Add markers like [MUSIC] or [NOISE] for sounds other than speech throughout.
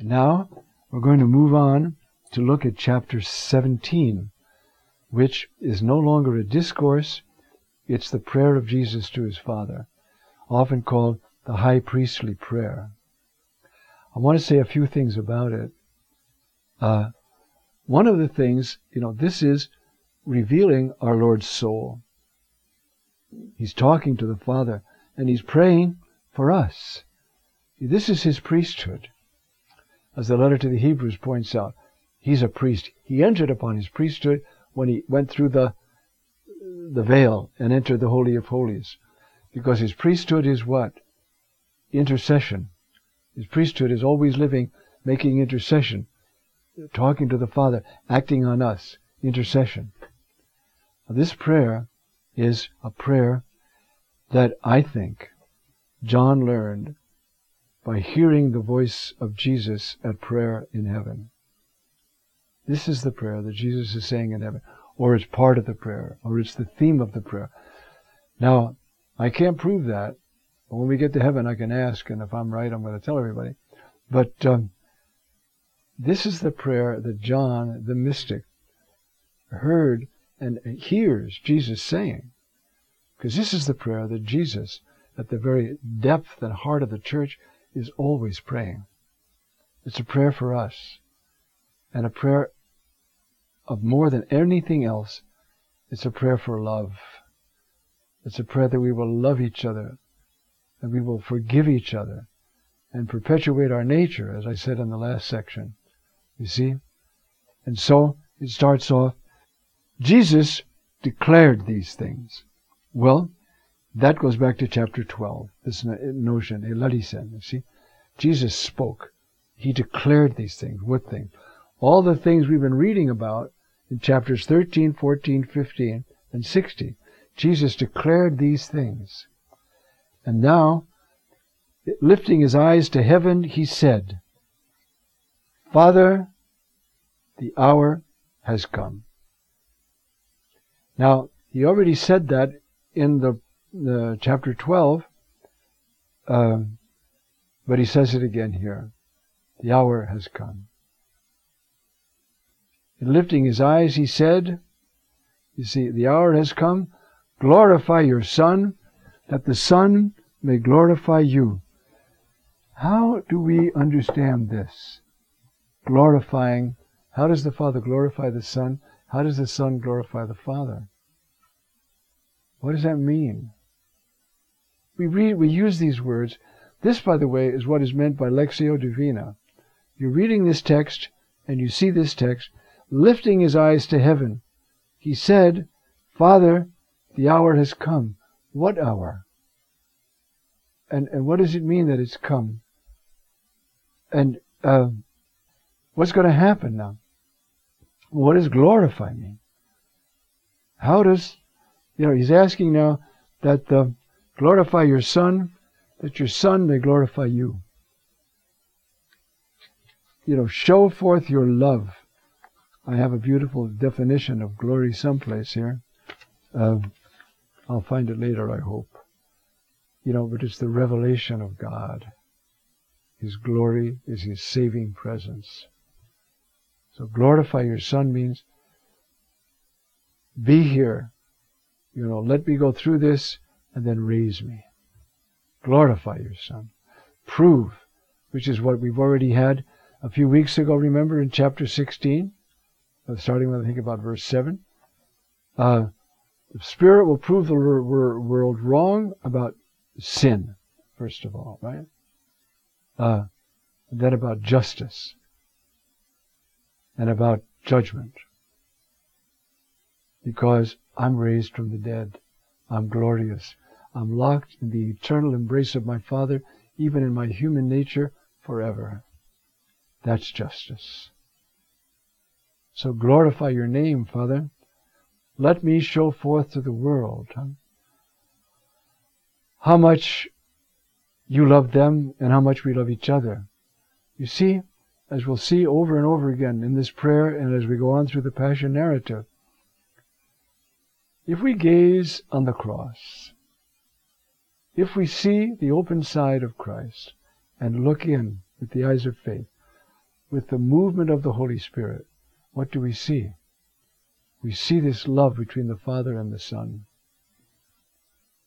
Now we're going to move on to look at chapter 17, which is no longer a discourse, it's the prayer of Jesus to his Father, often called the high priestly prayer. I want to say a few things about it. Uh, one of the things, you know, this is revealing our Lord's soul. He's talking to the Father and he's praying for us. This is his priesthood. As the letter to the Hebrews points out, he's a priest. He entered upon his priesthood when he went through the the veil and entered the holy of holies. Because his priesthood is what? Intercession. His priesthood is always living, making intercession, talking to the Father, acting on us. Intercession. Now, this prayer is a prayer that I think John learned by hearing the voice of Jesus at prayer in heaven. This is the prayer that Jesus is saying in heaven, or it's part of the prayer, or it's the theme of the prayer. Now, I can't prove that, but when we get to heaven, I can ask, and if I'm right, I'm going to tell everybody. But um, this is the prayer that John, the mystic, heard and hears Jesus saying. Because this is the prayer that Jesus, at the very depth and heart of the church, is always praying. It's a prayer for us. And a prayer of more than anything else, it's a prayer for love. It's a prayer that we will love each other, that we will forgive each other, and perpetuate our nature, as I said in the last section. You see? And so it starts off Jesus declared these things. Well, that goes back to chapter 12, this notion, eh, elarisen, you see. Jesus spoke. He declared these things. What things? All the things we've been reading about in chapters 13, 14, 15, and 16. Jesus declared these things. And now, lifting his eyes to heaven, he said, Father, the hour has come. Now, he already said that in the, the chapter 12, uh, but he says it again here. The hour has come. And lifting his eyes, he said, You see, the hour has come. Glorify your Son, that the Son may glorify you. How do we understand this? Glorifying. How does the Father glorify the Son? How does the Son glorify the Father? What does that mean? We read, we use these words. This, by the way, is what is meant by Lectio Divina. You're reading this text, and you see this text, lifting his eyes to heaven. He said, Father, the hour has come. What hour? And, and what does it mean that it's come? And uh, what's going to happen now? What does glorify mean? How does, you know, he's asking now that uh, glorify your Son, that your Son may glorify you. You know, show forth your love. I have a beautiful definition of glory someplace here. Uh, I'll find it later, I hope. You know, but it's the revelation of God. His glory is His saving presence. So glorify your Son means be here. You know, let me go through this and then raise me. Glorify your Son. Prove, which is what we've already had a few weeks ago, remember, in chapter 16, uh, starting with, I think, about verse 7. Uh, the Spirit will prove the world wrong about sin, first of all, right? Uh, and then about justice and about judgment. Because I'm raised from the dead. I'm glorious. I'm locked in the eternal embrace of my Father, even in my human nature, forever. That's justice. So glorify your name, Father. Let me show forth to the world how much you love them and how much we love each other. You see, as we'll see over and over again in this prayer and as we go on through the Passion narrative, if we gaze on the cross, if we see the open side of Christ and look in with the eyes of faith, with the movement of the Holy Spirit, what do we see? We see this love between the Father and the Son.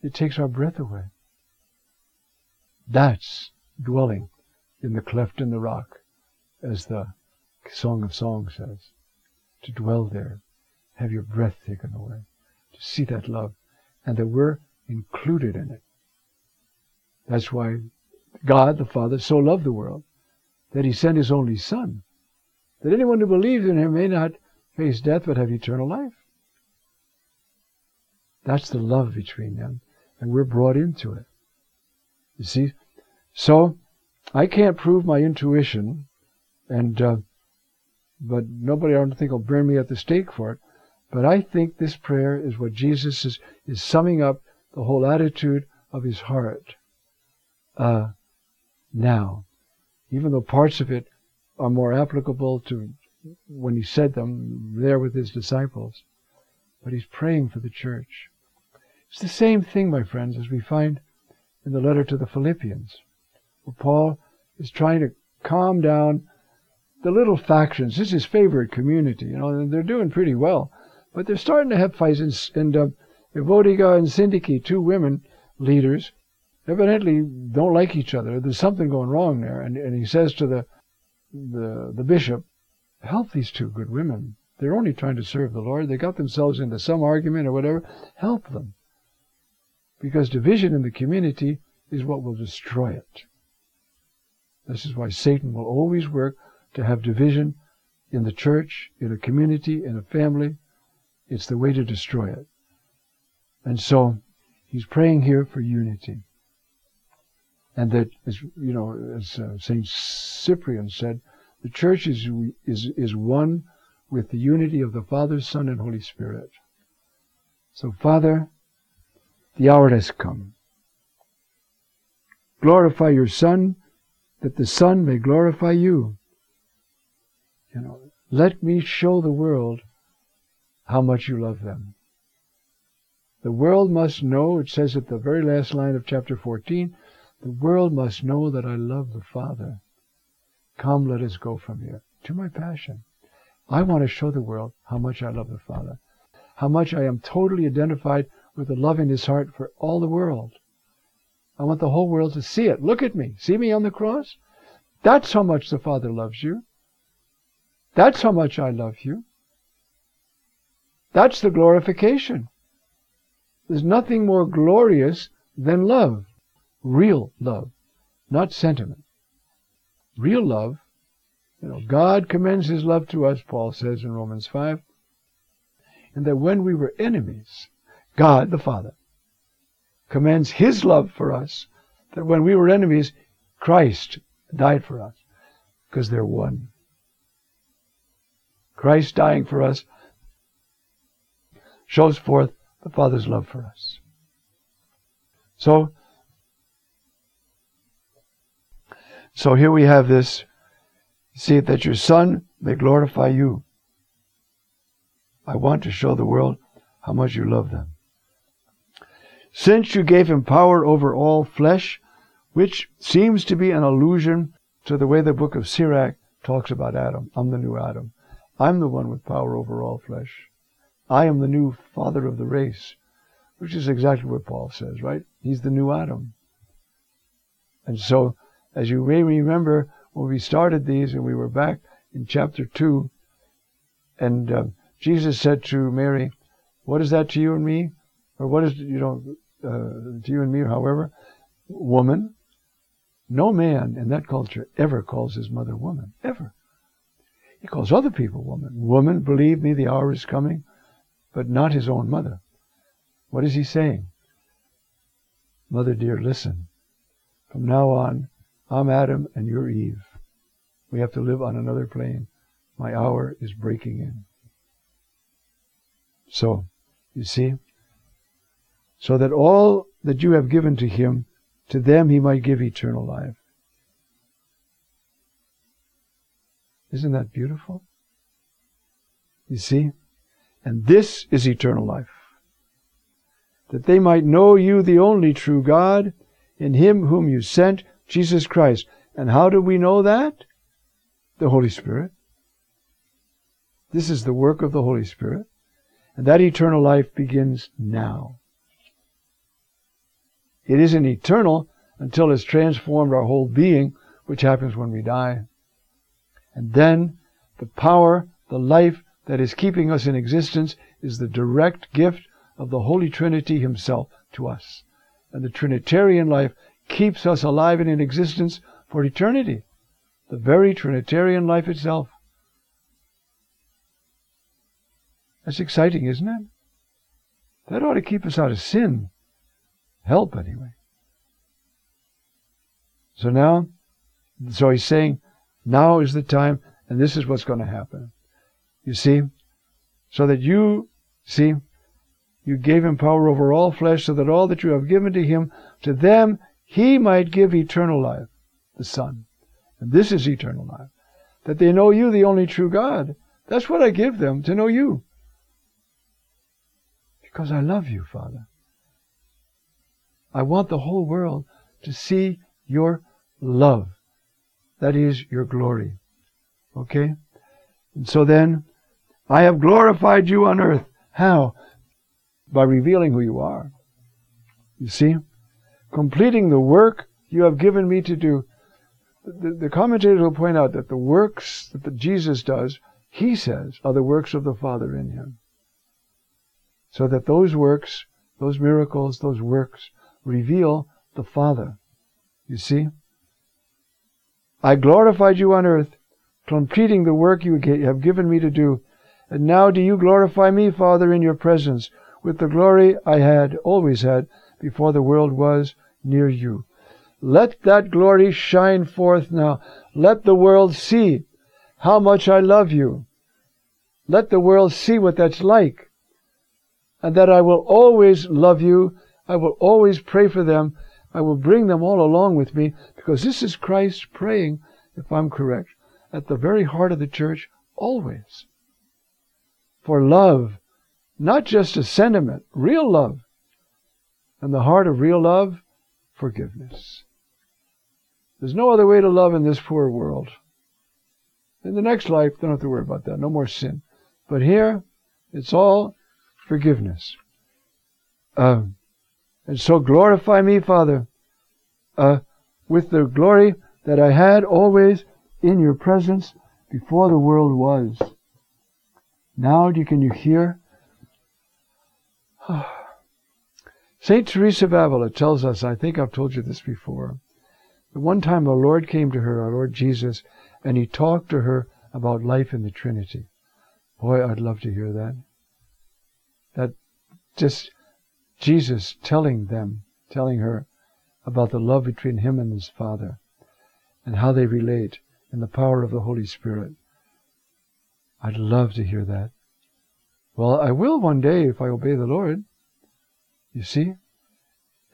It takes our breath away. That's dwelling in the cleft in the rock, as the Song of Songs says. To dwell there, have your breath taken away, to see that love, and that we're included in it. That's why God the Father so loved the world that he sent his only Son, that anyone who believes in him may not face death but have eternal life. That's the love between them, and we're brought into it. You see? So, I can't prove my intuition, and uh, but nobody I don't think will burn me at the stake for it. But I think this prayer is what Jesus is, is summing up the whole attitude of his heart. Uh, now, even though parts of it are more applicable to when he said them there with his disciples, but he's praying for the church. It's the same thing, my friends, as we find in the letter to the Philippians, where Paul is trying to calm down the little factions. This is his favorite community, you know, and they're doing pretty well. But they're starting to have fights, and, and uh, and Syntyche, two women leaders, evidently don't like each other. There's something going wrong there. And, and he says to the, the, the bishop, help these two good women. They're only trying to serve the Lord. They got themselves into some argument or whatever. Help them. Because division in the community is what will destroy it. This is why Satan will always work to have division in the church, in a community, in a family. It's the way to destroy it. And so he's praying here for unity. And that, as you know, as uh, Saint Cyprian said, the church is, is, is one with the unity of the Father, Son, and Holy Spirit. So, Father, the hour has come. Glorify your Son, that the Son may glorify you. You know, let me show the world how much you love them. The world must know, it says at the very last line of chapter 14, the world must know that I love the Father. Come, let us go from here to my passion. I want to show the world how much I love the Father, how much I am totally identified with the love in His heart for all the world. I want the whole world to see it. Look at me. See me on the cross? That's how much the Father loves you. That's how much I love you. That's the glorification. There's nothing more glorious than love. Real love, not sentiment. Real love, you know, God commends His love to us, Paul says in Romans 5, and that when we were enemies, God the Father commends His love for us, that when we were enemies, Christ died for us, because they're one. Christ dying for us shows forth the Father's love for us. So, so here we have this. See that your Son may glorify you. I want to show the world how much you love them. Since you gave him power over all flesh, which seems to be an allusion to the way the book of Sirach talks about Adam. I'm the new Adam. I'm the one with power over all flesh. I am the new father of the race, which is exactly what Paul says, right? He's the new Adam. And so, as you may remember, when we started these and we were back in chapter 2, and uh, Jesus said to Mary, What is that to you and me? Or what is, you know, uh, to you and me, however? Woman. No man in that culture ever calls his mother woman, ever. He calls other people woman. Woman, believe me, the hour is coming, but not his own mother. What is he saying? Mother dear, listen. From now on, I'm Adam and you're Eve. We have to live on another plane. My hour is breaking in. So, you see, so that all that you have given to him, to them he might give eternal life. Isn't that beautiful? You see? And this is eternal life. That they might know you, the only true God, in him whom you sent, Jesus Christ. And how do we know that? The Holy Spirit. This is the work of the Holy Spirit. And that eternal life begins now. It isn't eternal until it's transformed our whole being, which happens when we die. And then the power, the life that is keeping us in existence is the direct gift of the Holy Trinity Himself to us. And the Trinitarian life keeps us alive and in existence for eternity. The very Trinitarian life itself. That's exciting, isn't it? That ought to keep us out of sin. Help, anyway. So now, so he's saying, now is the time, and this is what's going to happen. You see? So that you, see, you gave him power over all flesh, so that all that you have given to him, to them he might give eternal life, the Son. And this is eternal life. That they know you, the only true God. That's what I give them, to know you. Because I love you, Father. I want the whole world to see your love. That is your glory. Okay? And so then, I have glorified you on earth. How? By revealing who you are. You see? Completing the work you have given me to do. The, the commentators will point out that the works that Jesus does, he says, are the works of the Father in him. So that those works, those miracles, those works, reveal the Father. You see? I glorified you on earth, completing the work you have given me to do. And now do you glorify me, Father, in your presence, with the glory I had, always had, before the world was near you. Let that glory shine forth now. Let the world see how much I love you. Let the world see what that's like. And that I will always love you. I will always pray for them. I will bring them all along with me because this is Christ praying, if I'm correct, at the very heart of the church always. For love, not just a sentiment, real love. And the heart of real love, forgiveness. There's no other way to love in this poor world. In the next life, don't have to worry about that. No more sin. But here, it's all forgiveness. Uh, and so glorify me, Father, uh, with the glory that I had always in your presence before the world was. Now can you hear? [SIGHS] Saint Teresa of Avila tells us, I think I've told you this before, that one time our Lord came to her, our Lord Jesus, and he talked to her about life in the Trinity. Boy, I'd love to hear that. That just Jesus telling them, telling her about the love between him and his Father and how they relate in the power of the Holy Spirit. I'd love to hear that. Well, I will one day if I obey the Lord. You see?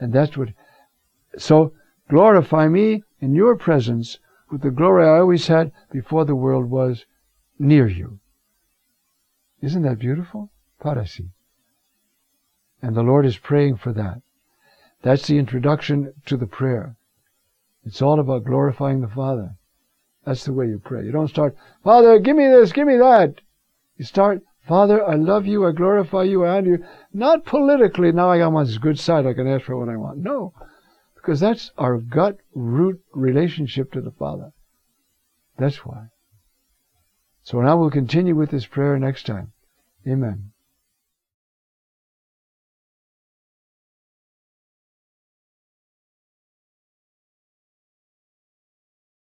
And that's what. So, glorify me in your presence with the glory I always had before the world was near you. Isn't that beautiful? Parasi. And the Lord is praying for that. That's the introduction to the prayer. It's all about glorifying the Father. That's the way you pray. You don't start, Father, give me this, give me that. You start, Father, I love you, I glorify you, I honor you. Not politically, now I got on good side, I can ask for what I want. No. Because that's our gut root relationship to the Father. That's why. So now we'll continue with this prayer next time. Amen.